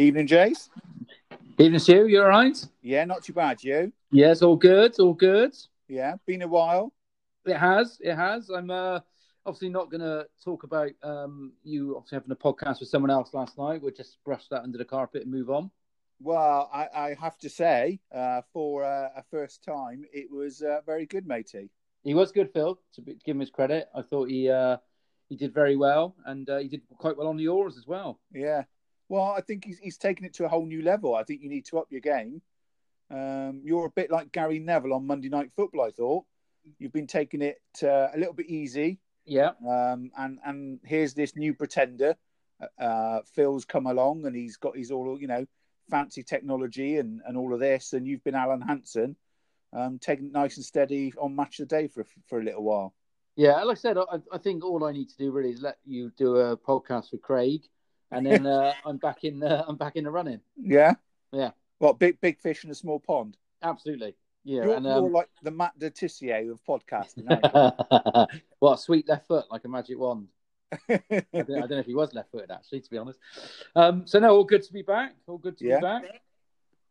Evening, Jace. Evening, Stu. You all right? Yeah, not too bad. You? Yes, all good. All good. Yeah, been a while. It has. It has. I'm uh, obviously not going to talk about um, you obviously having a podcast with someone else last night. We'll just brush that under the carpet and move on. Well, I, I have to say, uh, for uh, a first time, it was uh, very good, matey. He was good, Phil. To, be, to give him his credit, I thought he uh, he did very well, and uh, he did quite well on the oars as well. Yeah. Well, I think he's he's taken it to a whole new level. I think you need to up your game. Um, you're a bit like Gary Neville on Monday Night Football. I thought you've been taking it uh, a little bit easy. Yeah. Um, and and here's this new pretender. Uh, Phil's come along and he's got his all you know fancy technology and, and all of this, and you've been Alan Hansen, um, taking it nice and steady on match of the day for for a little while. Yeah, like I said, I, I think all I need to do really is let you do a podcast with Craig, and then uh, I'm back in the I'm back in the running. Yeah, Yeah, what big big fish in a small pond. absolutely. Yeah, you're and more um, like the Matt Le Tissier of podcasting. what a sweet left foot, like a magic wand. I don't, I don't know if he was left footed actually, to be honest. Um, so no, all good to be back. All good to Yeah. be back.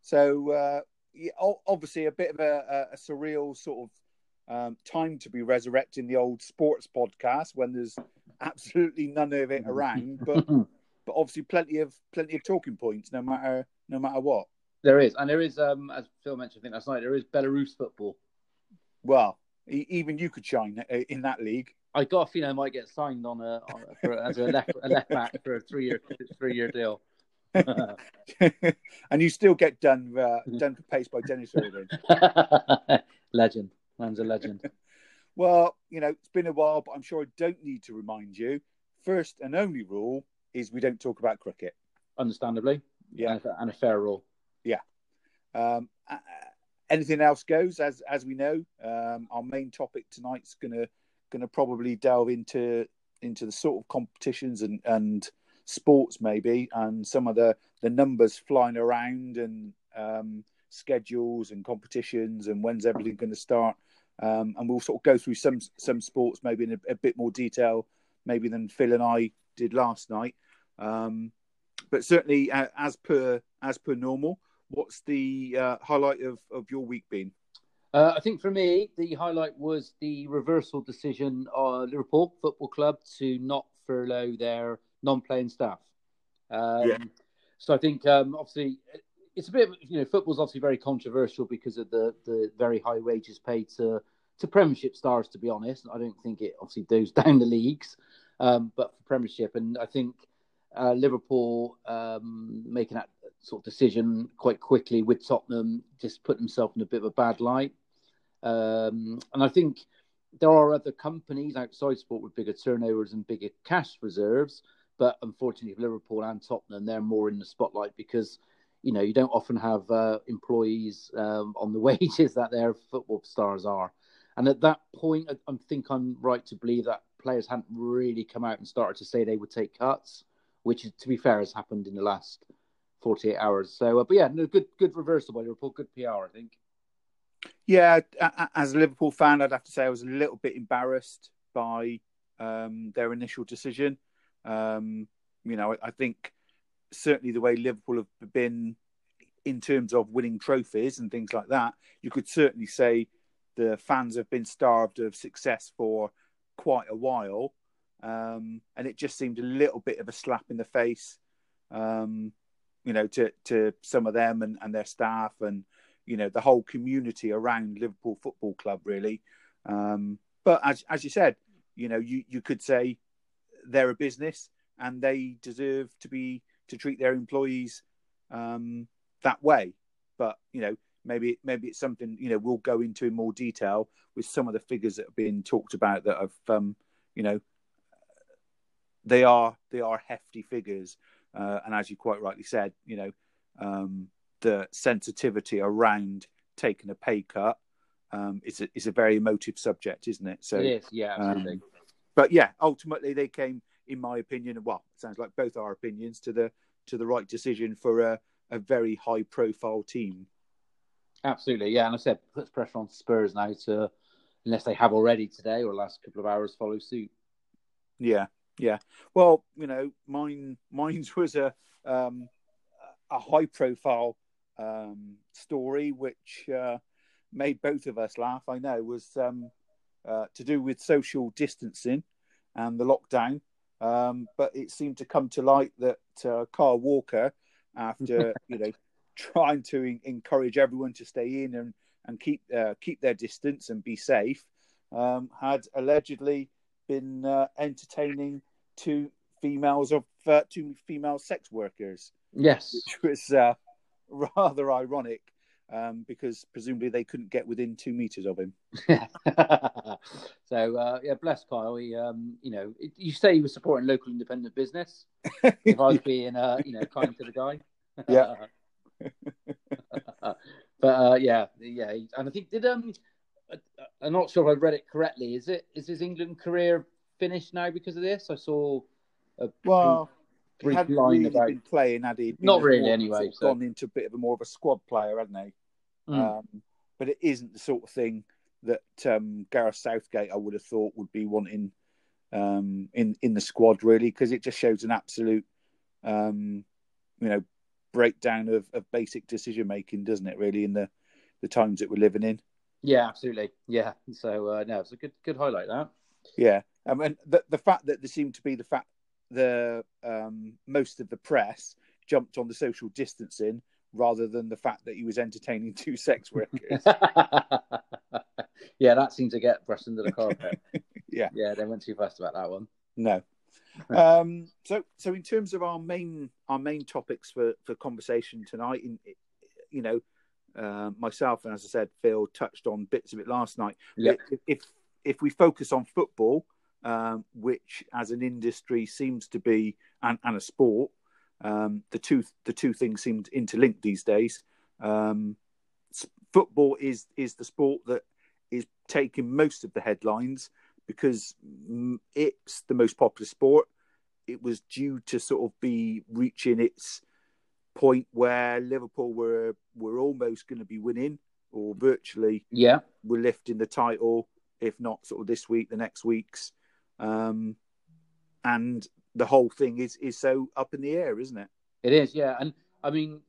So uh, yeah, obviously a bit of a, a, a surreal sort of um, time to be resurrecting the old sports podcast when there's absolutely none of it around, but but obviously plenty of plenty of talking points no matter no matter what. there is, and there is, um, as Phil mentioned, I think last night, there is Belarus football. Well, e- even you could shine uh, in that league. I got a feeling I might get signed on a, on a for, as a left a left back for a three year three year deal. and you still get done uh, done for pace by Dennis Irwin. legend, man's a legend. Well, you know, it's been a while, but I'm sure I don't need to remind you. First and only rule is we don't talk about cricket. Understandably, Yeah. and a, and a fair rule. Yeah. Um, anything else goes, as as we know. Um, our main topic tonight's gonna gonna probably delve into into the sort of competitions and and sports maybe, and some of the the numbers flying around and um, schedules and competitions and when's everything going to start. Um, and we'll sort of go through some some sports maybe in a, a bit more detail, maybe than Phil and I did last night. Um, but certainly, uh, as per as per normal, what's the uh, highlight of, of your week been? Uh, I think for me, the highlight was the reversal decision of Liverpool Football Club to not furlough their non-playing staff. Um, Yeah. So I think um, obviously it's a bit, of- you know, football's obviously very controversial because of the, the very high wages paid to to Premiership stars. To be honest, I don't think it obviously goes down the leagues, um, but for Premiership, and I think uh, Liverpool um, making that sort of decision quite quickly with Tottenham just put themselves in a bit of a bad light. Um, and I think there are other companies outside sport with bigger turnovers and bigger cash reserves, but unfortunately, for Liverpool and Tottenham, they're more in the spotlight because you know you don't often have uh, employees um, on the wages that their football stars are. And at that point, I, I think I'm right to believe that players hadn't really come out and started to say they would take cuts, which, to be fair, has happened in the last 48 hours. So, uh, but yeah, no, good, good reversal by Liverpool. Good PR, I think. Yeah, as a Liverpool fan, I'd have to say I was a little bit embarrassed by um, their initial decision. Um, you know, I, I think certainly the way Liverpool have been in terms of winning trophies and things like that, you could certainly say the fans have been starved of success for quite a while. Um, and it just seemed a little bit of a slap in the face, um, you know, to, to some of them and, and their staff and, you know, the whole community around Liverpool Football Club, really. Um, but as, as you said, you know, you, you could say they're a business and they deserve to be to treat their employees um, that way. But you know, maybe maybe it's something you know we'll go into in more detail with some of the figures that have been talked about that have um, you know they are they are hefty figures, uh, and as you quite rightly said, you know um, the sensitivity around taking a pay cut um, is a, is a very emotive subject, isn't it? So it is, yeah, um, but yeah, ultimately they came, in my opinion, well, it sounds like both our opinions to the to the right decision for a, a very high profile team. Absolutely, yeah. And I said puts pressure on Spurs now to, unless they have already today or last couple of hours, follow suit. Yeah, yeah. Well, you know, mine mine's was a um, a high profile um, story which uh, made both of us laugh. I know was um, uh, to do with social distancing and the lockdown, um, but it seemed to come to light that uh, Kyle Walker, after you know trying to encourage everyone to stay in and and keep uh, keep their distance and be safe, um, had allegedly been uh, entertaining two females of uh, two female sex workers. Yes, which was uh, rather ironic um, because presumably they couldn't get within two meters of him. so uh, yeah, bless Kyle. He, um, you know, you say he was supporting local independent business. if I was being, uh, you know, kind to the guy. Yeah. but uh, yeah, yeah, and I think did um, I'm not sure if I read it correctly. Is it is his England career finished now because of this? I saw. A well, brief, hadn't really about... been playing, had he? Not really, anyway. So. Gone into a bit of a more of a squad player, hadn't he? Mm. Um, but it isn't the sort of thing that um, Gareth Southgate, I would have thought, would be wanting um, in in the squad, really, because it just shows an absolute, um, you know, breakdown of, of basic decision making, doesn't it? Really, in the the times that we're living in. Yeah, absolutely. Yeah. So uh, no, it's a good good highlight that. Yeah, I mean the the fact that there seemed to be the fact the um, most of the press jumped on the social distancing rather than the fact that he was entertaining two sex workers. yeah, that seemed to get brushed under the carpet. yeah, yeah, they went too fast about that one. No. Um, so, so in terms of our main our main topics for for conversation tonight, in you know, uh, myself and as I said, Phil touched on bits of it last night. Yeah. If, if if we focus on football, um, which as an industry seems to be and, and a sport, um, the two the two things seem interlinked these days. Um, football is is the sport that is taking most of the headlines because it's the most popular sport. It was due to sort of be reaching its point where Liverpool were were almost going to be winning or virtually yeah were lifting the title if not sort of this week the next weeks um, and the whole thing is is so up in the air, isn't it? It is, yeah. And I mean,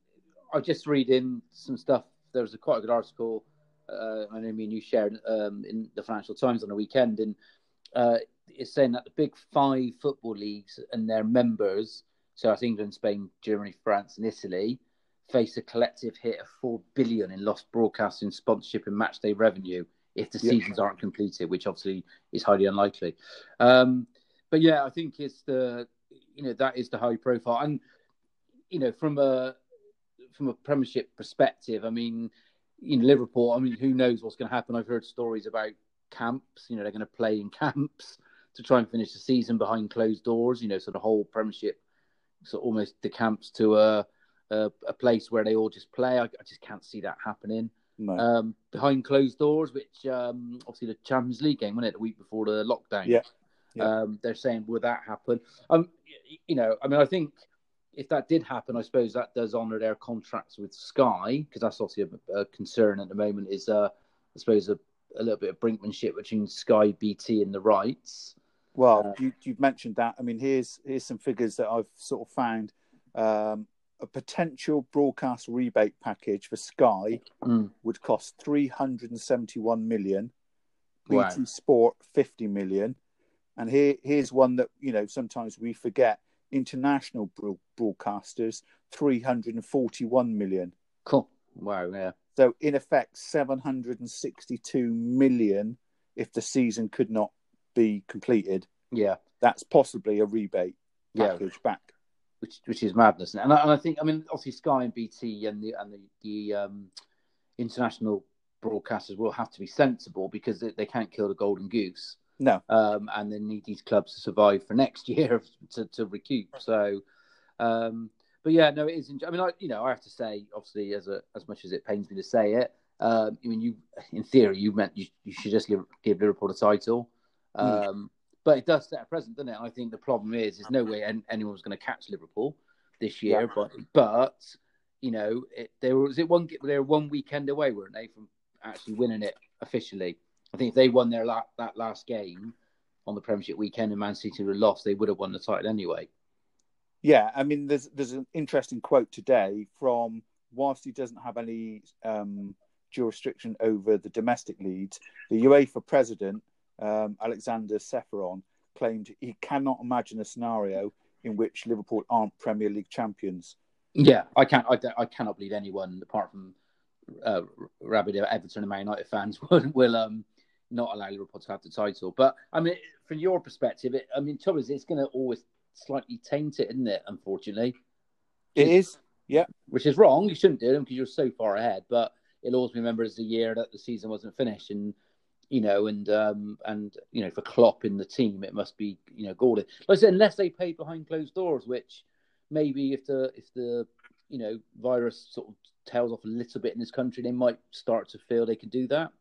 I just read in some stuff. There was a quite a good article. Uh, I mean, you shared um, in the Financial Times on the weekend, and uh, it's saying that the big five football leagues and their members, so that's England, Spain, Germany, France, and Italy, face a collective hit of four billion in lost broadcasting, sponsorship, and matchday revenue if the seasons aren't completed, which obviously is highly unlikely. Um, but yeah, I think it's the you know that is the high profile, and you know from a from a Premiership perspective, I mean, in Liverpool, I mean, who knows what's going to happen? I've heard stories about camps. You know, they're going to play in camps to try and finish the season behind closed doors. You know, so the whole Premiership, so almost the camps to a a, a place where they all just play. I, I, just can't see that happening. No. Um, behind closed doors, which um, obviously the Champions League game, wasn't it, the week before the lockdown? Yeah. yeah. Um, they're saying, will that happen? Um, you know, I mean, I think if that did happen, I suppose that does honour their contracts with Sky, because that's obviously a, a, concern at the moment. Is uh, I suppose a, a, little bit of brinkmanship between Sky, BT, and the rights. Well, uh, you, have mentioned that. I mean, here's here's some figures that I've sort of found. Um, a potential broadcast rebate package for Sky mm. would cost 371 million. Wow. BT Sport 50 million. And here here's one that you know sometimes we forget. International broadcasters 341 million. Cool. Wow, yeah. So in effect 762 million if the season could not be completed. Yeah. That's possibly a rebate package yeah. back which which is madness. And I, and I, think, I mean, obviously Sky and BT and the and the, the um, international broadcasters will have to be sensible because they, they can't kill the golden goose. No, um, and they need these clubs to survive for next year to, to recoup. So, um, but yeah, no, it is. I mean, I you know, I have to say, obviously, as a as much as it pains me to say it, um, I mean, you in theory, you meant you, you should just give, give Liverpool a title. Mm. Um, but it does set a precedent, doesn't it? I think the problem is, there's no way anyone was going to catch Liverpool this year. Yeah. But, but you know, it, there was it one they were one weekend away, weren't they, from actually winning it officially? I think if they won their la- that last game on the Premiership weekend and Man City would have lost, they would have won the title anyway. Yeah, I mean, there's there's an interesting quote today from whilst he doesn't have any um, jurisdiction over the domestic leagues, the UEFA president um, Alexander Ceferin claimed he cannot imagine a scenario in which Liverpool aren't Premier League champions. Yeah, I can't. I, I cannot believe anyone apart from uh, rabid Everton and Man United fans will, will um, not allow Liverpool to have the title. But I mean, from your perspective, it, I mean, trouble is, it's going to always slightly taint it, isn't it? Unfortunately, it is. Yeah, which is wrong. You shouldn't do them because you're so far ahead. But it'll always be remembered as the year that the season wasn't finished, and you know, and um, and you know, for Klopp in the team, it must be you know galling. Like I said, unless they pay behind closed doors, which maybe if the if the you know virus sort of tails off a little bit in this country, they might start to feel they can do that.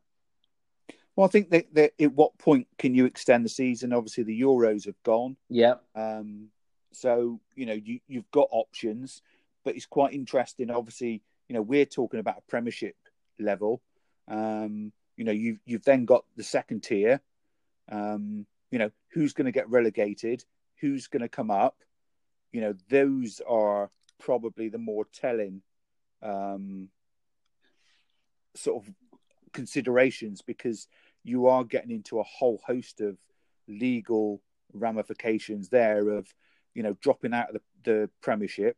Well, I think that, that at what point can you extend the season? Obviously, the Euros have gone. Yeah. Um, so you know you you've got options, but it's quite interesting. Obviously, you know we're talking about a Premiership level. Um, you know, you've you've then got the second tier. Um, you know, who's going to get relegated? Who's going to come up? You know, those are probably the more telling um, sort of considerations because you are getting into a whole host of legal ramifications there of you know dropping out of the, the premiership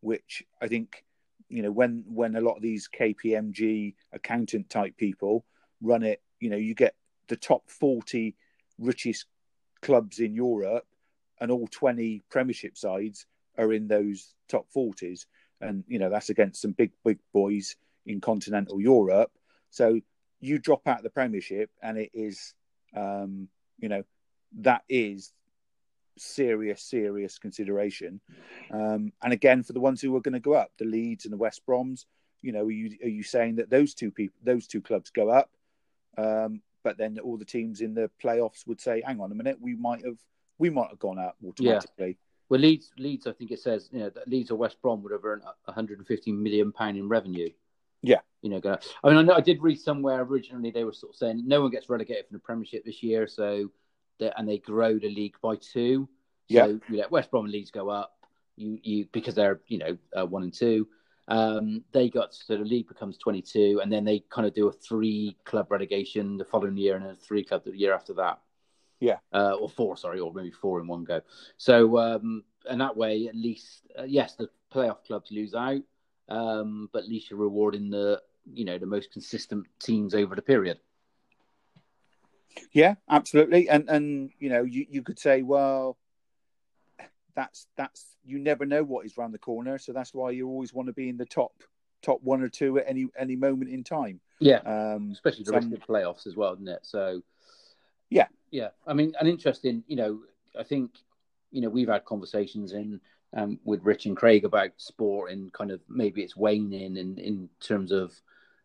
which i think you know when when a lot of these kpmg accountant type people run it. You know, you get the top 40 richest clubs in Europe, and all 20 Premiership sides are in those top 40s. And, you know, that's against some big, big boys in continental Europe. So you drop out the Premiership, and it is, um, you know, that is serious, serious consideration. Um, and again, for the ones who are going to go up, the Leeds and the West Broms, you know, are you are you saying that those two people, those two clubs go up? Um, but then all the teams in the playoffs would say, "Hang on a minute, we might have we might have gone out automatically." Yeah. Well, Leeds, Leeds, I think it says, you know, that Leeds or West Brom would have earned 150 million pound in revenue. Yeah, you know, go, I mean, I, know, I did read somewhere originally they were sort of saying no one gets relegated from the Premiership this year, so and they grow the league by two. So, yeah, you let West Brom and Leeds go up, you you because they're you know uh, one and two. Um, they got so the league becomes 22, and then they kind of do a three club relegation the following year, and a three club the year after that. Yeah, uh, or four, sorry, or maybe four in one go. So, um, and that way, at least, uh, yes, the playoff clubs lose out, um, but at least you're rewarding the you know the most consistent teams over the period. Yeah, absolutely, and and you know you you could say, well, that's that's you never know what is around the corner, so that's why you always want to be in the top top one or two at any any moment in time. Yeah, um, especially the rest of the playoffs as well, isn't it? So, yeah, yeah. I mean, an interesting. You know, I think you know we've had conversations in um, with Rich and Craig about sport and kind of maybe it's waning in in terms of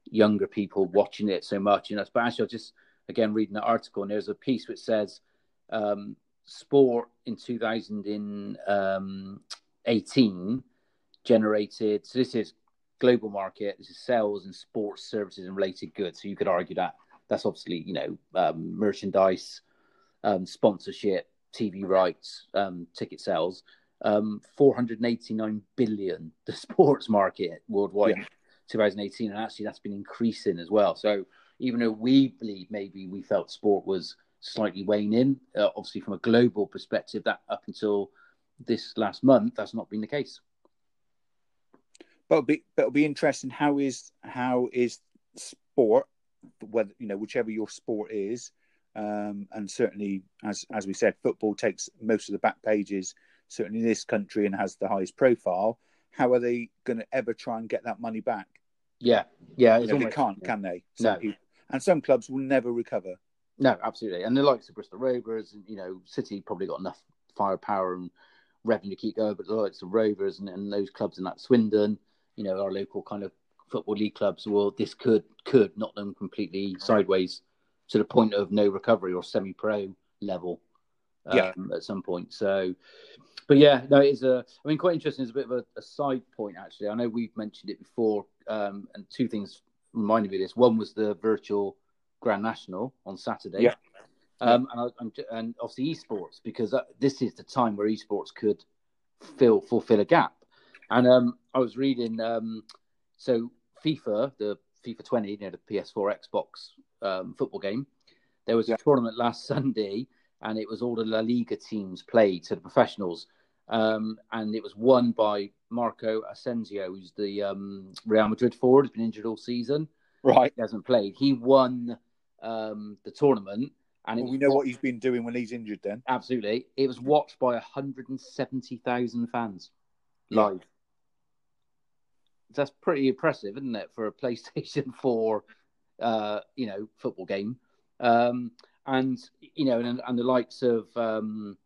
younger people watching it so much. Know, but actually, I was just again reading the article and there's a piece which says um, sport in 2018 um, generated, so this is global market, this is sales and sports services and related goods. So you could argue that that's obviously, you know, um, merchandise, um, sponsorship, TV rights, um, ticket sales. Um, 489 billion, the sports market worldwide, yeah. 2018, and actually that's been increasing as well. So even though we believe maybe we felt sport was slightly waning. Uh, obviously, from a global perspective, that up until this last month, that's not been the case. But it'll be, but it'll be interesting. How is how is sport, whether you know whichever your sport is, um, and certainly as as we said, football takes most of the back pages, certainly in this country, and has the highest profile. How are they going to ever try and get that money back? Yeah, yeah, you know, almost, they can't, yeah. can they? Some no. People, and some clubs will never recover. No, absolutely. And the likes of Bristol Rovers, and you know, City probably got enough firepower and revenue to keep going, but the likes of Rovers and, and those clubs in that Swindon, you know, our local kind of football league clubs, well, this could could knock them completely sideways to the point of no recovery or semi-pro level um, yeah. at some point. So, but yeah, no, it's a. I mean, quite interesting. It's a bit of a, a side point actually. I know we've mentioned it before, um, and two things reminded me of this. One was the virtual Grand National on Saturday. Yeah. Um, and, and, and obviously esports because that, this is the time where esports could fill fulfill a gap. And um, I was reading, um, so FIFA, the FIFA 20, you know, the PS4 Xbox um, football game, there was a tournament last Sunday, and it was all the La Liga teams played, to the professionals, um, and it was won by Marco Asensio, who's the um, Real Madrid forward, has been injured all season. Right, he hasn't played. He won um, the tournament, and well, we know what he's been doing when he's injured. Then absolutely, it was watched by 170,000 fans live. Yeah. That's pretty impressive, isn't it, for a PlayStation 4, uh, you know, football game? Um, and you know, and, and the likes of um,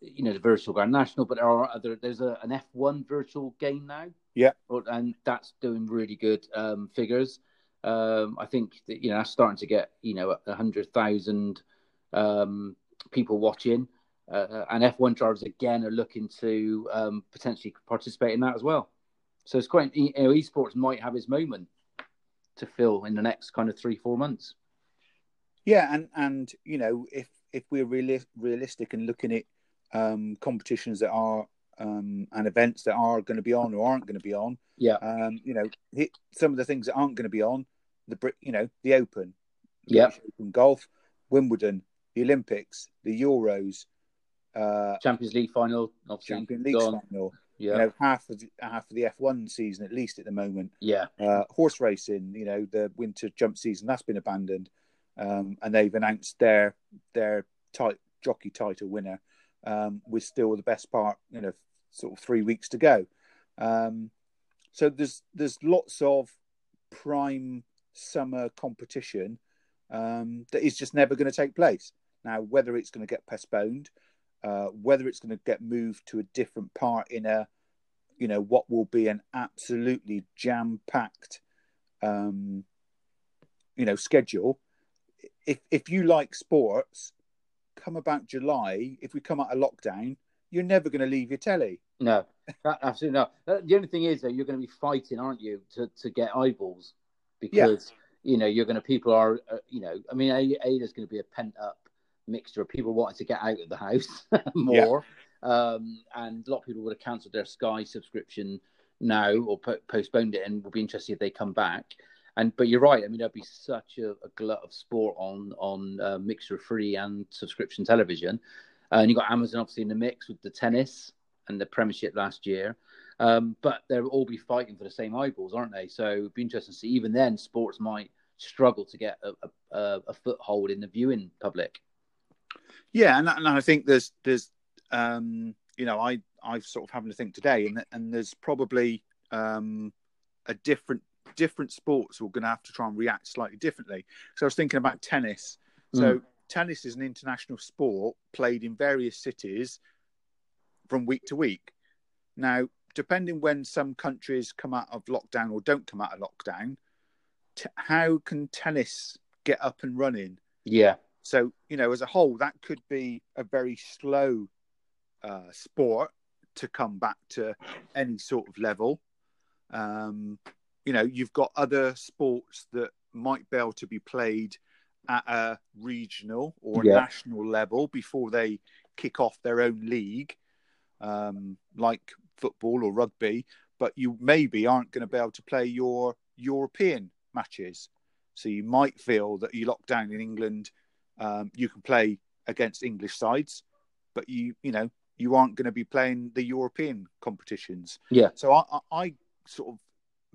you know the virtual Grand National, but there are other. There's a, an F1 virtual game now. Yeah, and that's doing really good um, figures. Um, I think that, you know that's starting to get you know a hundred thousand um, people watching, uh, and F1 drivers again are looking to um, potentially participate in that as well. So it's quite you know esports might have its moment to fill in the next kind of three four months. Yeah, and and you know if if we're reali- realistic and looking at um, competitions that are um, and events that are going to be on or aren't going to be on, yeah, um, you know, hit some of the things that aren't going to be on the Brit, you know the Open, yeah, golf, Wimbledon, the Olympics, the Euros, uh, Champions League final, Champions League final. Yeah. You know, half of the, half of the F1 season at least at the moment. Yeah. Uh, horse racing, you know, the winter jump season that's been abandoned um, and they've announced their their tight, jockey title winner um, with still the best part, you know, sort of three weeks to go. Um, so there's there's lots of prime summer competition um, that is just never going to take place. Now, whether it's going to get postponed, uh, whether it's going to get moved to a different part in a, you know, what will be an absolutely jam packed, um, you know, schedule if if you like sports, come about July, if we come out of lockdown, you're never going to leave your telly. No, absolutely not. Uh, the only thing is that you're going to be fighting, aren't you, to, to get eyeballs because yeah. you know you're going to people are uh, you know I mean a, a there's going to be a pent up mixture of people wanting to get out of the house more, yeah. um, and a lot of people would have cancelled their Sky subscription now or po- postponed it, and will be interested if they come back. And but you're right. I mean, there'd be such a, a glut of sport on on uh, mixer free and subscription television. Uh, and you got Amazon obviously in the mix with the tennis and the Premiership last year. Um, but they'll all be fighting for the same eyeballs, aren't they? So it'd be interesting to see. Even then, sports might struggle to get a, a, a foothold in the viewing public. Yeah, and, and I think there's there's um, you know I I've sort of having to think today, and and there's probably um, a different different sports are going to have to try and react slightly differently. So I was thinking about tennis. So mm. tennis is an international sport played in various cities from week to week. Now, depending when some countries come out of lockdown or don't come out of lockdown, t- how can tennis get up and running? Yeah. So you know, as a whole, that could be a very slow uh, sport to come back to any sort of level. Um, you know, you've got other sports that might be able to be played at a regional or yeah. national level before they kick off their own league, um, like football or rugby. But you maybe aren't going to be able to play your European matches. So you might feel that you lock down in England, um, you can play against English sides, but you you know you aren't going to be playing the European competitions. Yeah. So I, I, I sort of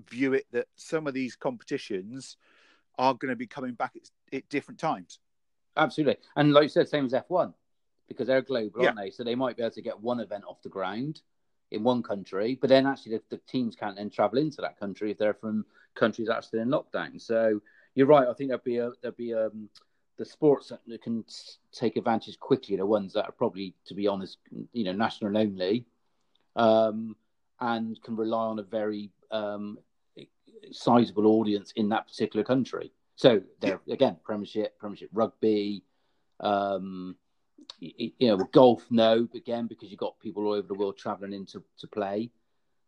view it that some of these competitions are going to be coming back at, at different times. Absolutely, and like you said, same as F1 because they're global, yeah. aren't they? So they might be able to get one event off the ground in one country, but then actually the, the, teams can't then travel into that country if they're from countries that are still in lockdown. So you're right. I think there'll be a there'll be um, the sports that can take advantage quickly. The ones that are probably, to be honest, you know, national only, um, and can rely on a very um, sizable audience in that particular country. So there again, Premiership, Premiership rugby, um, you, you know, golf. No, again because you've got people all over the world travelling in to, to play.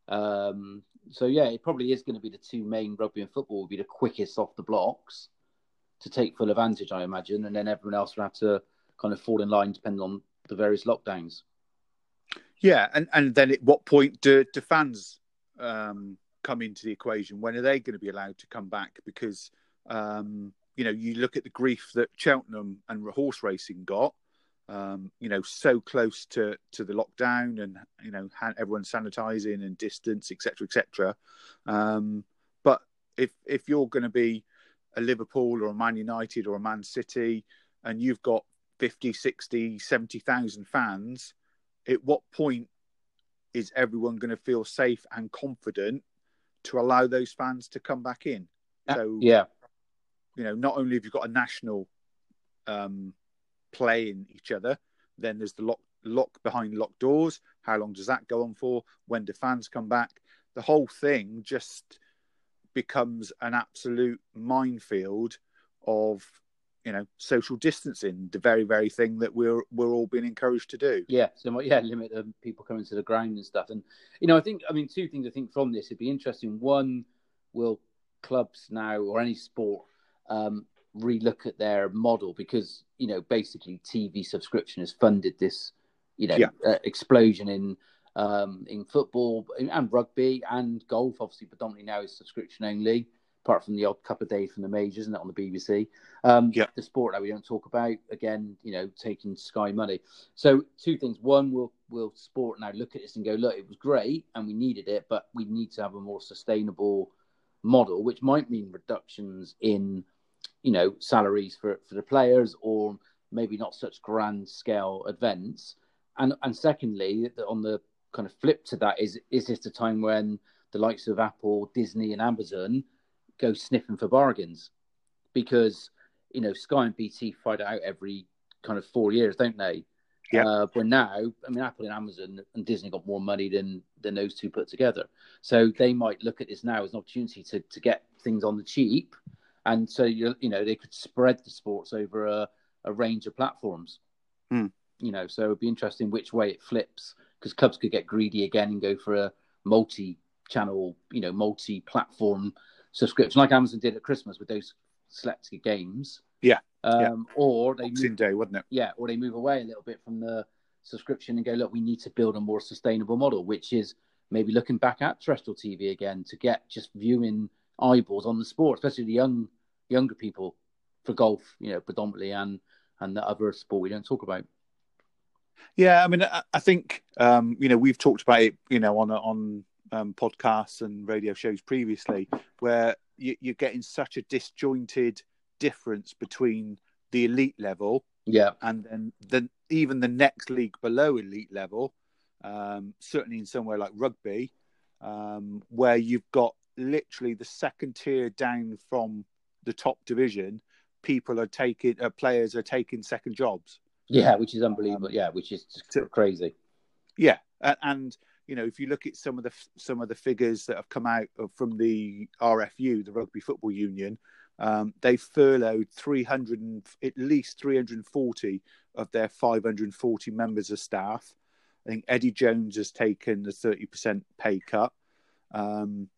Um, so yeah, it probably is going to be the two main rugby and football will be the quickest off the blocks to take full advantage, I imagine, and then everyone else will have to kind of fall in line depending on the various lockdowns. Yeah, and and then at what point do, do fans um, come into the equation? When are they going to be allowed to come back? Because um, you know, you look at the grief that Cheltenham and horse racing got. Um, you know, so close to to the lockdown, and you know, everyone sanitizing and distance, etc., etc. Um, but if if you're going to be a Liverpool or a Man United or a Man City, and you've got 50, 60, 70,000 fans, at what point is everyone going to feel safe and confident to allow those fans to come back in? So, yeah, you know, not only have you got a national um, playing each other, then there's the lock lock behind locked doors. How long does that go on for? When do fans come back? The whole thing just becomes an absolute minefield of you know social distancing the very very thing that we're we're all being encouraged to do. Yeah so yeah limit the people coming to the ground and stuff. And you know i think i mean two things i think from this it'd be interesting. One will clubs now or any sport um relook at their model? Because you know basically tv subscription has funded this you know yeah. uh, explosion in um in football and rugby and golf obviously predominantly now is subscription only apart from the odd couple of days from the majors and that on the BBC. Um, yeah. The sport that we don't talk about again, you know, taking Sky money. So two things: one, will will sport now look at this and go, look, it was great and we needed it, but we need to have a more sustainable model, which might mean reductions in, you know, salaries for for the players or maybe not such grand scale events. And and secondly, on the kind of flip to that is is this the time when the likes of Apple, Disney, and Amazon go sniffing for bargains because you know Sky and BT fight out every kind of four years, don't they? Yeah. Uh, but now, I mean, Apple and Amazon and Disney got more money than than those two put together, so they might look at this now as an opportunity to to get things on the cheap, and so you you know they could spread the sports over a, a range of platforms. Hmm. You know, so it'd be interesting which way it flips because clubs could get greedy again and go for a multi-channel, you know, multi-platform subscription, like Amazon did at Christmas with those selected games. Yeah. Um, yeah. Or they Boxing move, Day, wasn't it? Yeah. Or they move away a little bit from the subscription and go, look, we need to build a more sustainable model, which is maybe looking back at terrestrial TV again to get just viewing eyeballs on the sport, especially the young younger people for golf, you know, predominantly and and the other sport we don't talk about. Yeah, I mean, I, I think um, you know we've talked about it, you know, on on um, podcasts and radio shows previously, where you, you're getting such a disjointed difference between the elite level, yeah, and then the even the next league below elite level. Um, certainly in somewhere like rugby, um, where you've got literally the second tier down from the top division, people are taking uh, players are taking second jobs. Yeah, which is unbelievable. Um, yeah, which is crazy. Yeah, and you know, if you look at some of the some of the figures that have come out of, from the RFU, the Rugby Football Union, um, they furloughed 300 and, at least 340 of their 540 members of staff. I think Eddie Jones has taken the 30% pay cut. Um,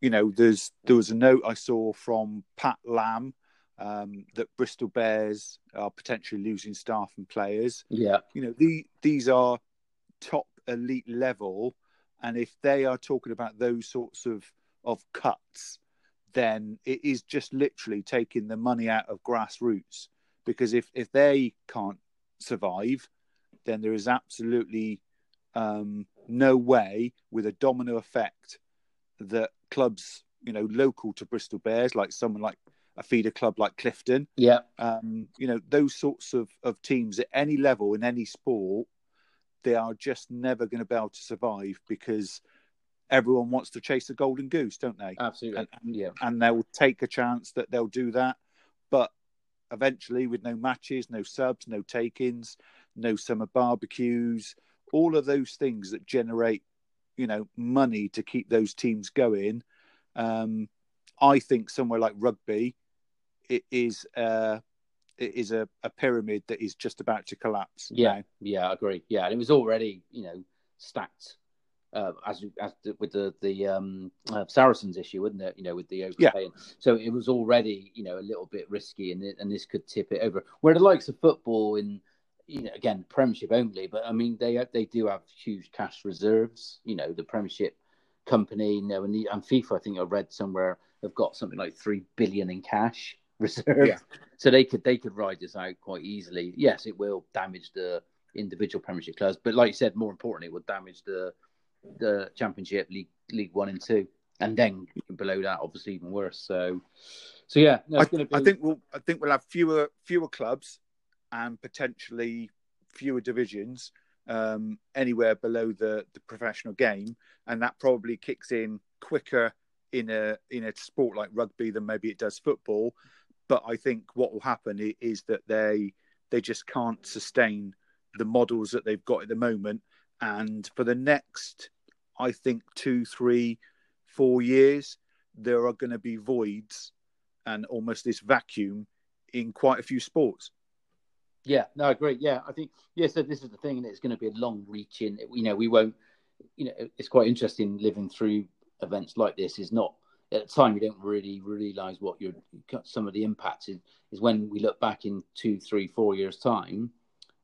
you know, there's there was a note I saw from Pat Lam um, that Bristol Bears are potentially losing staff and players. Yeah, you know, the, these are top elite level, and if they are talking about those sorts of of cuts, then it is just literally taking the money out of grassroots. Because if if they can't survive, then there is absolutely um, no way, with a domino effect, that clubs, you know, local to Bristol Bears, like someone like a feeder club like Clifton, yeah, um, you know, those sorts of, of teams at any level in any sport they are just never going to be able to survive because everyone wants to chase the golden goose, don't they? Absolutely. And, and, yeah. And they'll take a chance that they'll do that. But eventually, with no matches, no subs, no take ins, no summer barbecues, all of those things that generate, you know, money to keep those teams going. Um, I think somewhere like rugby, it is uh, it is a, a pyramid that is just about to collapse. Yeah, now. yeah, I agree. Yeah, and it was already you know stacked uh, as as the, with the the um, uh, Saracens issue, wouldn't it? You know, with the overpaying. Yeah. So it was already you know a little bit risky, and it, and this could tip it over. Where the likes of football in you know, again, Premiership only, but I mean, they they do have huge cash reserves. You know, the Premiership company, you know, and, the, and FIFA, I think I read somewhere, have got something like three billion in cash reserve. Yeah. So they could they could ride this out quite easily. Yes, it will damage the individual Premiership clubs, but like you said, more importantly, it would damage the the Championship, League League One and Two, and then below that, obviously, even worse. So, so yeah, no, I, be... I think we'll I think we'll have fewer fewer clubs and potentially fewer divisions um, anywhere below the, the professional game, and that probably kicks in quicker in a in a sport like rugby than maybe it does football. But I think what will happen is that they they just can't sustain the models that they've got at the moment, and for the next, I think two, three, four years, there are going to be voids and almost this vacuum in quite a few sports. Yeah, no, I agree. Yeah, I think yeah. So this is the thing, and it's going to be a long reaching. You know, we won't. You know, it's quite interesting living through events like this. Is not at the time you don't really realize what your some of the impacts is. Is when we look back in two, three, four years time,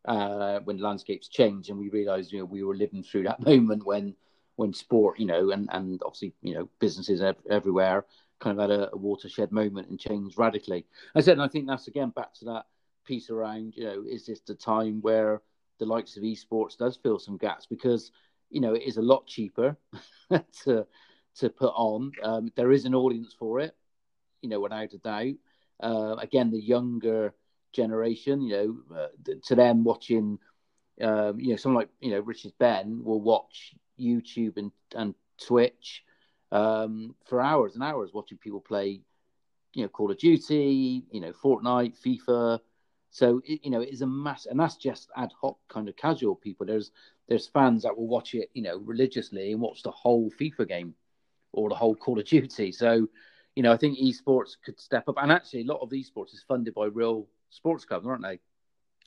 uh, when landscapes change, and we realize you know we were living through that moment when when sport, you know, and and obviously you know businesses ev- everywhere kind of had a, a watershed moment and changed radically. I said, and I think that's again back to that piece around, you know, is this the time where the likes of esports does fill some gaps because, you know, it is a lot cheaper to to put on. Um, there is an audience for it, you know, without a doubt. Uh, again, the younger generation, you know, uh, to them watching, um, you know, someone like you know Richard Ben will watch YouTube and and Twitch um, for hours and hours watching people play, you know, Call of Duty, you know, Fortnite, FIFA, so you know, it is a mass, and that's just ad hoc kind of casual people. There's there's fans that will watch it, you know, religiously and watch the whole FIFA game or the whole Call of Duty. So, you know, I think esports could step up, and actually, a lot of esports is funded by real sports clubs, aren't they?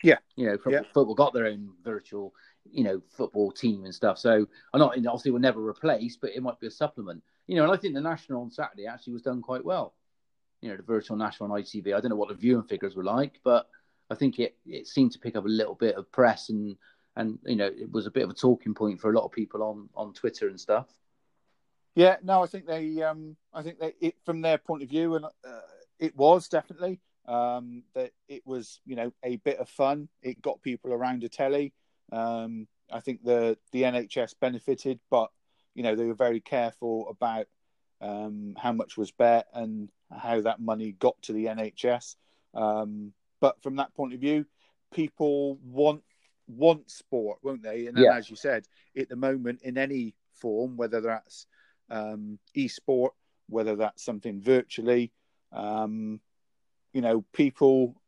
Yeah, you know, yeah. football got their own virtual, you know, football team and stuff. So, I'm not obviously we'll never replace, but it might be a supplement. You know, and I think the national on Saturday actually was done quite well. You know, the virtual national on ITV. I don't know what the viewing figures were like, but I think it, it seemed to pick up a little bit of press and and you know it was a bit of a talking point for a lot of people on on Twitter and stuff. Yeah, no, I think they um I think they it from their point of view and uh, it was definitely um that it was you know a bit of fun. It got people around a telly. Um, I think the the NHS benefited, but you know they were very careful about um, how much was bet and how that money got to the NHS. Um, but from that point of view, people want want sport, won't they? And yeah. as you said, at the moment, in any form, whether that's um, e-sport, whether that's something virtually, um, you know, people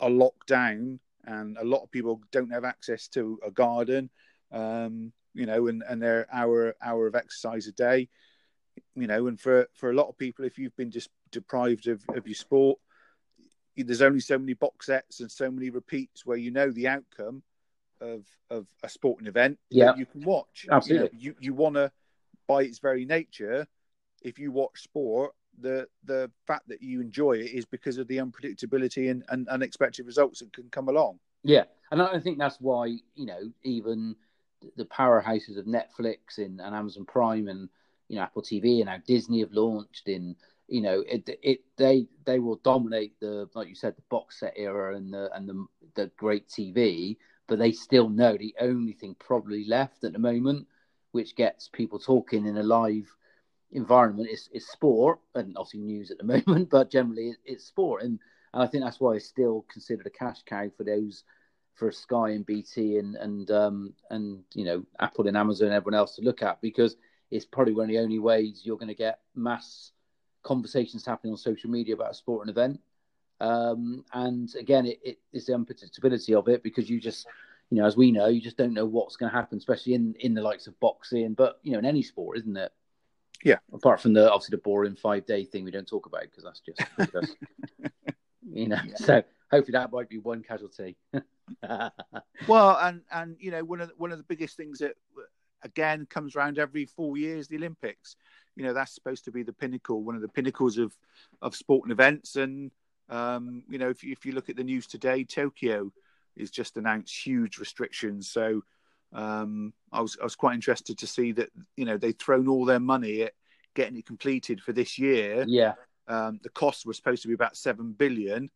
are locked down, and a lot of people don't have access to a garden, um, you know, and and their hour hour of exercise a day, you know, and for for a lot of people, if you've been just deprived of, of your sport, there's only so many box sets and so many repeats where you know the outcome of of a sporting event yeah. you can watch. Absolutely. You know, you, you want to, by its very nature, if you watch sport, the the fact that you enjoy it is because of the unpredictability and, and unexpected results that can come along. Yeah, and I think that's why you know even the powerhouses of Netflix and, and Amazon Prime and you know Apple TV and now Disney have launched in you know, it it they they will dominate the like you said the box set era and the and the the great TV, but they still know the only thing probably left at the moment, which gets people talking in a live environment, is is sport and obviously news at the moment, but generally it's sport, and, and I think that's why it's still considered a cash cow for those for Sky and BT and and um and you know Apple and Amazon and everyone else to look at because it's probably one of the only ways you're going to get mass conversations happening on social media about a sport and event. Um, and again, it, it is the unpredictability of it because you just, you know, as we know, you just don't know what's going to happen, especially in in the likes of boxing, but you know, in any sport, isn't it? Yeah. Apart from the obviously the boring five day thing we don't talk about because that's just because, you know. Yeah. So hopefully that might be one casualty. well, and and you know one of the, one of the biggest things that again comes around every four years, the Olympics you know that's supposed to be the pinnacle, one of the pinnacles of of sporting events. And um, you know, if you, if you look at the news today, Tokyo, is just announced huge restrictions. So um, I was I was quite interested to see that you know they'd thrown all their money at getting it completed for this year. Yeah, Um, the cost was supposed to be about seven billion,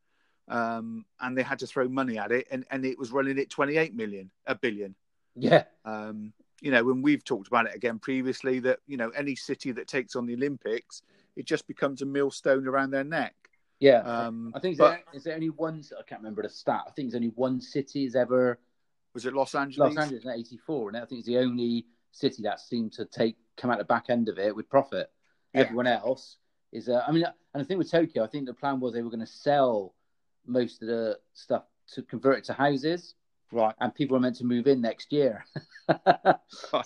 um, and they had to throw money at it, and, and it was running at twenty eight million, a billion. yeah, Um, you know, when we've talked about it again previously, that you know any city that takes on the Olympics, it just becomes a millstone around their neck. Yeah. Um, I think is, but- there, is there only one? I can't remember the stat. I think there's only one city has ever was it Los Angeles? Los Angeles in '84, and I think it's the only city that seemed to take come out the back end of it with profit. Yeah. Everyone else is. Uh, I mean, and the thing with Tokyo, I think the plan was they were going to sell most of the stuff to convert it to houses, Right. and people are meant to move in next year. so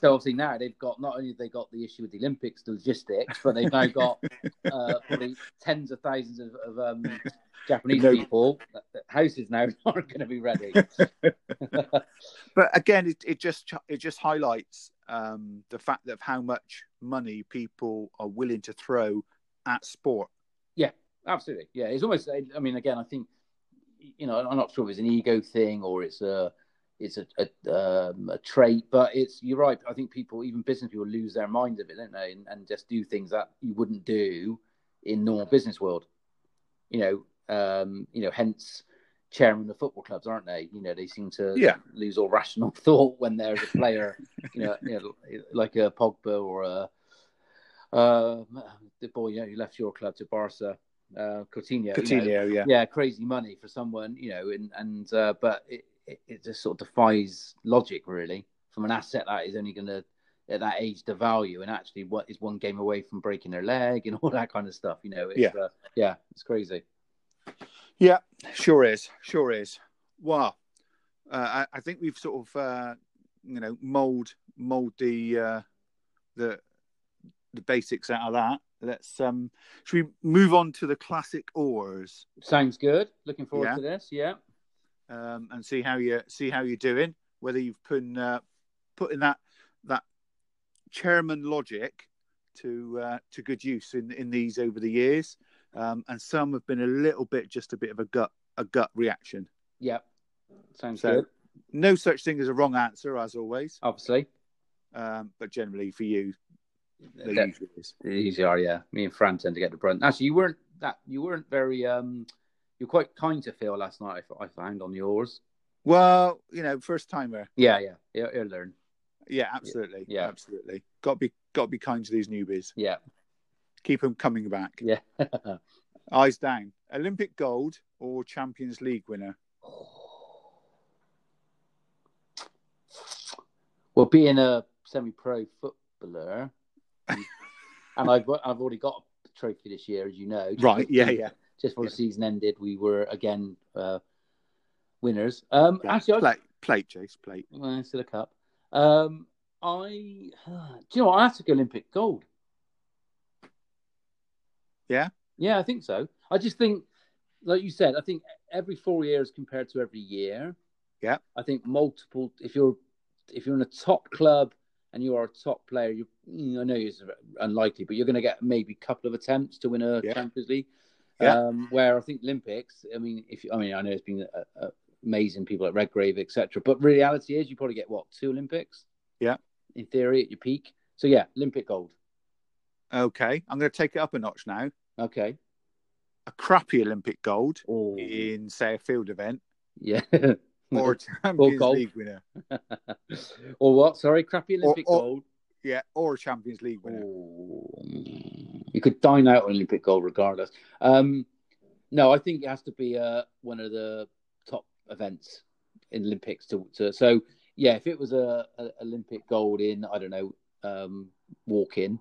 obviously now they've got not only have they got the issue with the Olympics, the logistics, but they've now got uh, probably tens of thousands of, of um, Japanese No. people. Houses now aren't going to be ready. But again, it, it just it just highlights um, the fact of how much money people are willing to throw at sport. Yeah, absolutely, yeah. It's almost. I mean, again, I think you know, I'm not sure if it's an ego thing or it's a it's a a, um, a trait, but it's you're right. I think people, even business people, lose their minds of it, don't they, and, and just do things that you wouldn't do in normal business world. You know, um, you know, hence chairman of the football clubs, aren't they? You know, they seem to Yeah. lose all rational thought when there's a player, you know, you know like a Pogba or a uh, the boy, you know, who left your club to Barca, uh, Coutinho. you know. Yeah. yeah, crazy money for someone, you know, and and uh, but it, it it just sort of defies logic, really, from an asset that is only going to at that age devalue, and actually, what is one game away from breaking their leg and all that kind of stuff, you know? It's, Yeah. uh, yeah, it's crazy. Yeah, sure is, sure is. Wow, uh, I, I think we've sort of uh, you know mold mold the uh, the the basics out of that. Let's um, should we move on to the classic oars Sounds good. Looking forward Yeah. to this. Yeah, um, and see how you see how you're doing. Whether you've put in, uh, put in that that chairman logic to uh, to good use in in these over the years, um, and some have been a little bit just a bit of a gut a gut reaction. yeah, sounds So- good. No such thing as a wrong answer, as always. Obviously, Um, but generally, for you, there That- usually is. are. Yeah, me and Fran tend to get the brunt. Actually, you weren't that. You weren't very. um You're quite kind to Phil last night. I, I found on yours. Well, you know, first timer. Yeah, yeah, yeah. He'll learn. Yeah, absolutely. Yeah. absolutely. Got to be got to be kind to these newbies. Yeah, Keep them coming back. yeah. Eyes down. Olympic gold or Champions League winner? Well, being a semi-pro footballer, and I've got, I've already got a trophy this year, as you know. Right. Yeah. Yeah. Just before Yeah. the season ended, we were again uh, winners. Um, yeah. actually, I, plate, plate, Chase, plate. well, still a cup. Um, I do you know what? I have to go Olympic gold. Yeah? Yeah, I think so. I just think, like you said, I think every four years compared to every year. Yeah. I think multiple. If you're if you're in a top club and you are a top player, you I know it's unlikely, but you're going to get maybe a couple of attempts to win a Yeah. Champions League. Yeah. Um, where I think Olympics. I mean, if I mean, I know it's been uh, uh, amazing people at Redgrave, etc. But reality is, you probably get what two Olympics. Yeah. In theory, at your peak. So yeah, Olympic gold. Okay, I'm going to take it up a notch now. Okay. A crappy Olympic gold Oh, in, say, a field event yeah. or a Champions gold. League winner. or what? Sorry, crappy Olympic or- gold. Yeah, or a Champions League winner. Oh, you could dine out on Olympic gold regardless. Um, no, I think it has to be uh, one of the top events in Olympics. To, to so yeah, if it was a, a Olympic gold in I don't know um, walking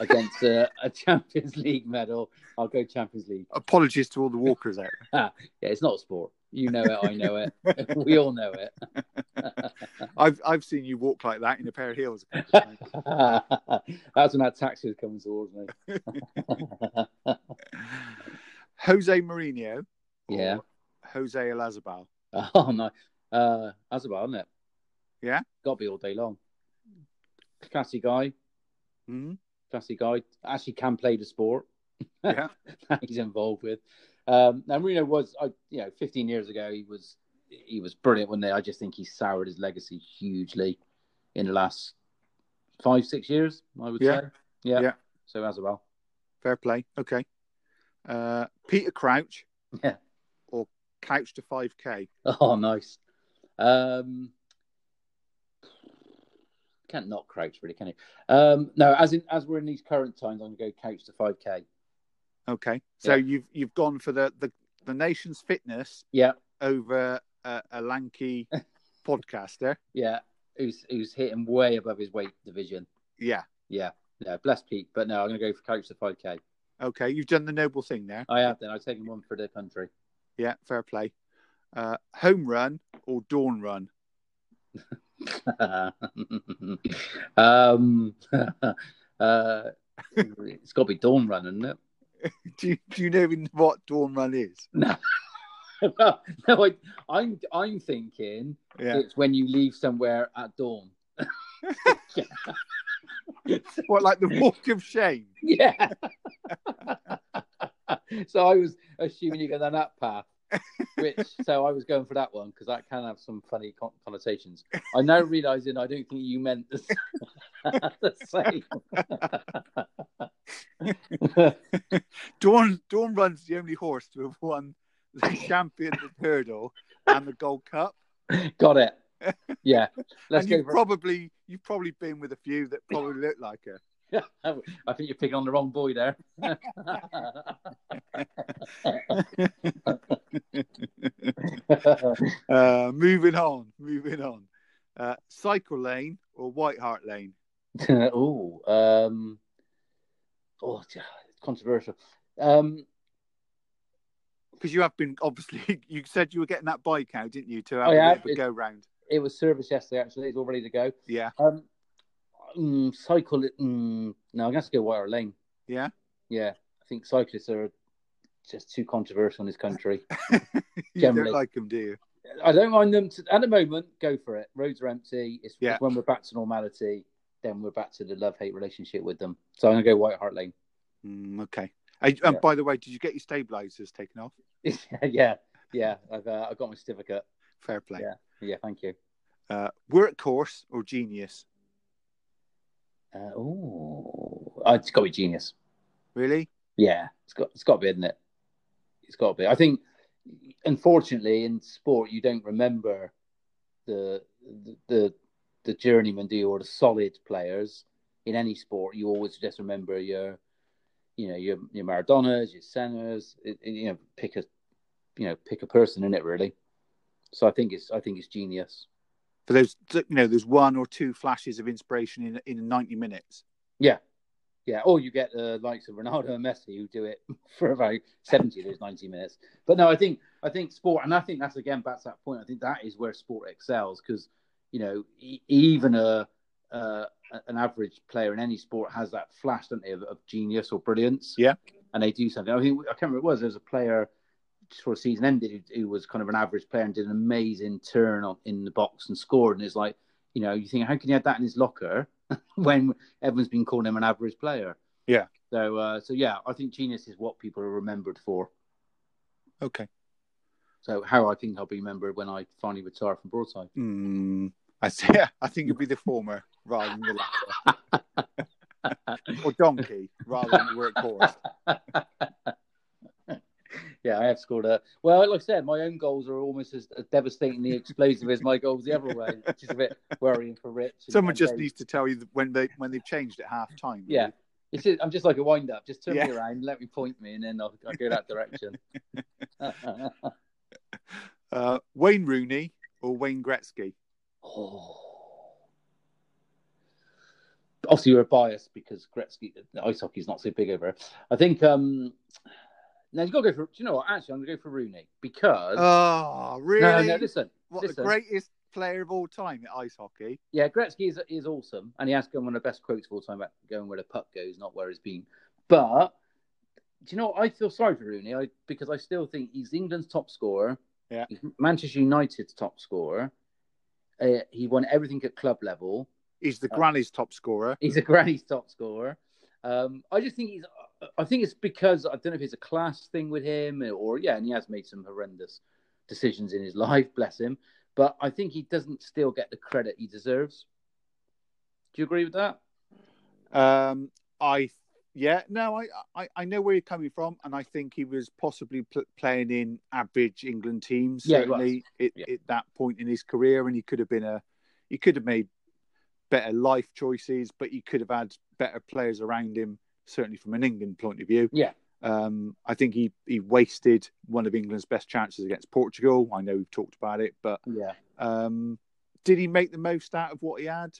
against a, a Champions League medal, I'll go Champions League. Apologies to all the walkers out. Yeah, it's not a sport. You know it. I know it. we all know it. I've I've seen you walk like that in a pair of heels. a couple of times. That's when that taxi was coming towards me. Jose Mourinho. Yeah. Jose Olazabal. Oh no, uh, about isn't it? Yeah? got to be all day long. Classy guy, hmm classy guy. Actually, can play the sport. Yeah. that he's involved with. Um, now Mourinho was, I, you know, 15 years ago he was he was brilliant, wasn't he? I just think he soured his legacy hugely in the last five, six years, I would Yeah. say. Yeah. Yeah. So as well. Fair play. Okay. Uh, Peter Crouch. Yeah. Or Couch to 5K. Oh, nice. Um, can't not crouch, really, can you? Um, no, as in as we're in these current times, I'm to go couch to 5K. Okay. So Yeah. you've you've gone for the, the, the nation's fitness Yeah, over a, a lanky podcaster. yeah. Who's who's hitting way above his weight division. Yeah. Yeah, yeah. Bless Pete, but no, I'm going to go for couch to 5K. Okay. You've done the noble thing there. I have then. I've taken one for the country. Yeah. Fair play. Uh, home run or dawn run? um, uh, it's got to be dawn run, isn't it? Do you, do you know even what dawn run is? No, well, no. I, I'm I'm thinking Yeah. it's when you leave somewhere at dawn. What, like the walk of shame? yeah. so I was assuming you go down that path, which so I was going for that one because that can have some funny con- connotations. I now realizing I don't think you meant the, the same. Dawn Dawn Run's the only horse to have won the champion of hurdle and the Gold Cup. Got it. Yeah, let's and go you've for. probably you've probably been with a few that probably look like her. I think you're picking on the wrong boy there. Uh, moving on, moving on. Uh, cycle lane or White Hart Lane? oh, um, oh, it's controversial. Um, Because you have been obviously. You said you were getting that bike out, didn't you, to have Oh, a yeah, bit of a it- go round? it was serviced yesterday. Actually, it's all ready to go. Yeah, Um, mm, cycle. Mm, no, I'm going to go White Hart Lane. yeah. Yeah, I think cyclists are just too controversial in this country. you Generally. don't like them, do you? I don't mind them to, at the moment. Go for it. Roads are empty. It's, Yeah. it's when we're back to normality. Then we're back to the love hate relationship with them. So I'm gonna go White Hart Lane. Mm, okay. And Yeah. by the way, did you get your stabilizers taken off? yeah, yeah. I've uh, I've got my certificate. Fair play. Yeah. Yeah, thank you. Uh, workhorse or genius? Uh, oh, it's got to be genius. Really? Yeah, it's got it's got to be, isn't it? It's got to be. I think, unfortunately, in sport, you don't remember the the the, the journeyman, do you, or the solid players in any sport. You always just remember your, you know, your your Maradonas, your Sennas. You know, pick a, you know, pick a person in it really. So I think it's I think it's genius. For those, you know, there's one or two flashes of inspiration in in 90 minutes. Yeah. Yeah, or you get the likes of Ronaldo and Messi who do it for about seventy of those ninety minutes. But no, I think I think sport, and I think that's again back to that point. I think that is where sport excels because you know e- even a uh, an average player in any sport has that flash, don't they, of, of genius or brilliance. Yeah. and they do something. I think I can't remember it was. There was a player before the season ended who, who was kind of an average player and did an amazing turn on in the box and scored. And it's like you know you think how can he have that in his locker when everyone's been calling him an average player. Yeah. So, uh, so yeah, I think genius is what people are remembered for. Okay. So, how I think I'll be remembered when I finally retire from Broadside. Mm, I see. I think it'll be the former rather than the latter. or donkey rather than the workhorse. Yeah, I have scored a. Well, like I said, my own goals are almost as devastatingly explosive as my goals the other way, which is a bit worrying for Rich. Someone just Dave. needs to tell you when they when they've changed at half time. Yeah. It's just, I'm just like a wind up. Just turn Yeah. me around, let me point me, and then I'll, I'll go that direction. Uh, Wayne Rooney or Wayne Gretzky? Oh. Obviously, you're biased because Gretzky, ice hockey is not so big over. I think. um Now you've got to go for. Do you know what? Actually, I'm going to go for Rooney because. Oh, really? no, no, listen. what listen. the greatest player of all time at ice hockey? Yeah, Gretzky is is awesome, and he has one of the best quotes of all time about going where the puck goes, not where it's been. But do you know? What? I feel sorry for Rooney I, because I still think he's England's top scorer. Yeah. He's Manchester United's top scorer. Uh, he won everything at club level. He's the Uh, granny's top scorer. He's a granny's top scorer. Um, I just think he's. I think it's because I don't know if it's a class thing with him or yeah, and he has made some horrendous decisions in his life, bless him. But I think he doesn't still get the credit he deserves. Do you agree with that? Um, I yeah, no, I, I I know where you're coming from, and I think he was possibly pl- playing in average England teams Yeah, certainly at, Yeah. at that point in his career, and he could have been a he could have made better life choices, but he could have had better players around him. Certainly from an England point of view. Yeah. Um, I think he, he wasted one of England's best chances against Portugal. I know we've talked about it, but Yeah. um, did he make the most out of what he had?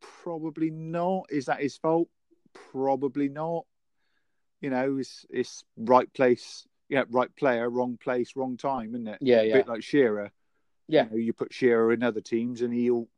Probably not. Is that his fault? Probably not. You know, it's it's right place, yeah, right player, wrong place, wrong time, isn't it? Yeah, A yeah. bit like Shearer. Yeah. You, know, you put Shearer in other teams, and he'll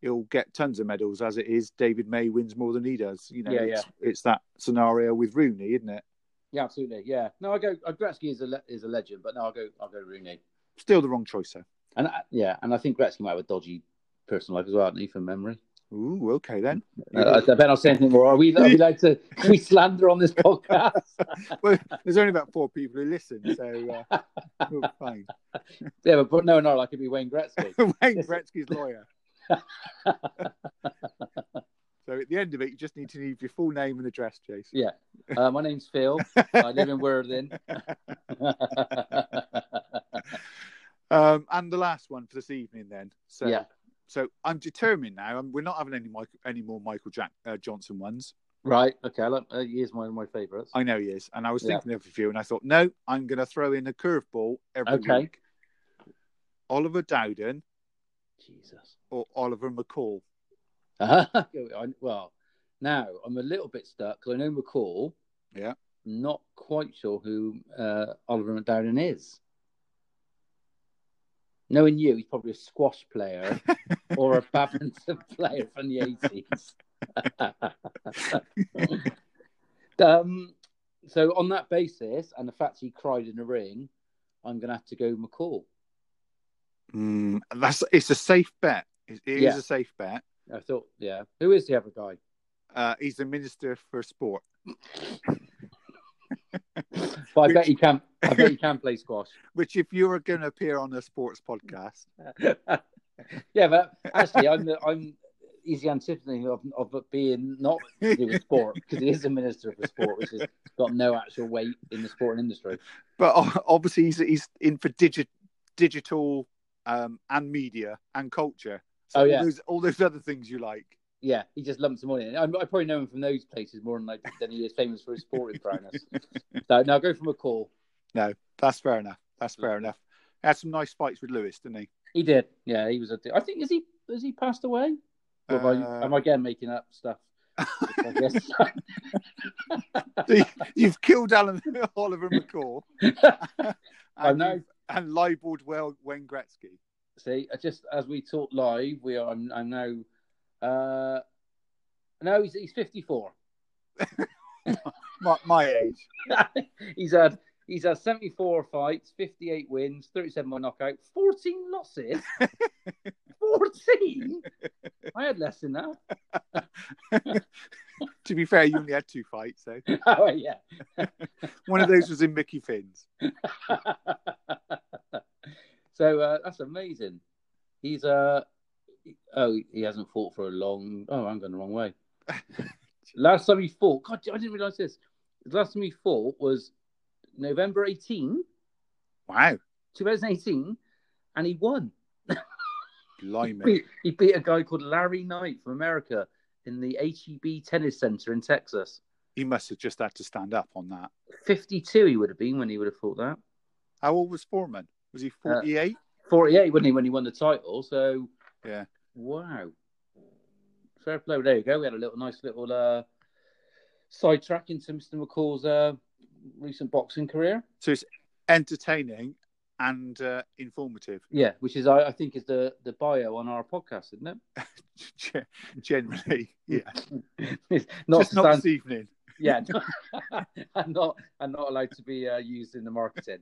he'll get tons of medals. As it is, David May wins more than he does. You know, Yeah, it's, it's that scenario with Rooney, isn't it? Yeah, absolutely. Yeah. No, I go. uh, Gretzky is a le- is a legend, but no, I'll go. I'll go Rooney. Still the wrong choice, though. And I, yeah, and I think Gretzky might have a dodgy personal life as well, hasn't he, from memory? Ooh, okay then. Uh, I better not say anything more. Are we? Are we allowed to? We slander on this podcast? well, there's only about four people who listen, so uh, we're fine. yeah, but, but no, no, like it'd be Wayne Gretzky. Wayne Gretzky's lawyer. so at the end of it, you just need to leave your full name and address, Jason. Yeah. Uh, my name's Phil. I live in Worthing. Um, and the last one for this evening, then. So, Yeah. so I'm determined now. um we're not having any Michael, any more Michael Jack, uh, Johnson ones. right. Okay. Like, uh, he is one of my favourites. I know he is, and I was Yeah. thinking of a few, and I thought, no, I'm going to throw in a curveball every Okay. week. Oliver Dowden Jesus. or Oliver McCall. Well, now I'm a little bit stuck because I know McCall. Yeah. Not quite sure who uh, Oliver McDowden is. Knowing you, he's probably a squash player or a badminton player from the 80s. um, so, on that basis, and the fact he cried in the ring, I'm going to have to go McCall. Mm, that's it's a safe bet. It it is Yeah. a safe bet. I thought, yeah. Who is the other guy? Uh, he's the minister for sport. But I bet he can. I bet he can play squash. Which, if you were going to appear on a sports podcast, yeah, but actually, I'm the, I'm he's the antiphony of, of being not to do with sport because he is a minister for sport, which has got no actual weight in the sporting industry. but obviously he's he's in for digi- digital um, and media and culture. So Oh, yeah. all those all those other things you like. Yeah, he just lumps them all in. I, I probably know him from those places more than like than he is famous for his sporting prowess. So now go from a call. No, that's fair enough. That's fair enough. He Had some nice fights with Lewis, didn't he? He did. Yeah, he was a. I think is he has he passed away? Or have I, Uh, am I again making up stuff? I guess. So You've killed Alan Oliver McCall. I know. And libelled well Wayne Gretzky. See, I just as we talk live, we are. I'm, I'm now. Uh, no, he's he's 54. My, my age. he's had he's had 74 fights, 58 wins, 37 by knockout, 14 losses. 14. I had less than that. to be fair, you only had two fights, so oh yeah. one of those was in Mickey Finn's. so uh, that's amazing. He's uh oh he hasn't fought for a long oh I'm going the wrong way. last time he fought, God, I didn't realise this. The last time he fought was November 18, Wow, 2018, and he won. blimey! Beat- He beat a guy called Larry Knight from America in the HEB Tennis Center in Texas. He must have just had to stand up on that. 52 he would have been when he would have fought that. How old was Foreman? Was he Uh, forty-eight? 48, wasn't he, when he won the title? So, yeah. wow. Fair play. There you go. We had a little nice little uh, sidetrack into Mr. McCall's uh, recent boxing career. So it's entertaining and uh, informative. Yeah, which is, I, I think, is the, the bio on our podcast, isn't it? Generally, yeah. Not Just not this evening. yeah, and not and not allowed to be uh, used in the marketing.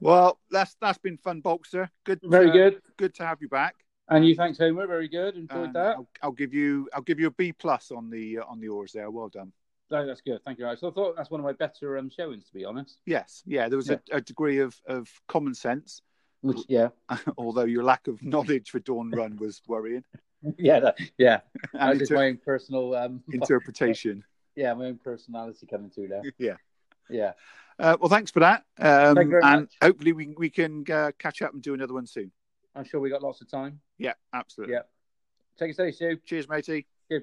Well, that's that's been fun, boxer. Good, Very uh, good. Good to have you back. And you, thanks, Homer. Very good. Enjoyed And that. I'll, I'll give you I'll give you a B plus on the uh, on the oars there. Well done. No, that's good. Thank you. Alex. So I thought that's one of my better um, showings, to be honest. Yes, yeah, there was Yeah. A, a degree of, of common sense, Which, yeah, although your lack of knowledge for Dawn Run was worrying, yeah, that, yeah. That's just inter- my own personal, um, interpretation. yeah, my own personality coming through there. Yeah. Yeah. Uh, well, thanks for that, um, Thank you very and much. hopefully we we can uh, catch up and do another one soon. I'm sure we got lots of time. Yeah, absolutely. Yeah. Take it steady, Stu. Cheers, matey. Cheers, buddy.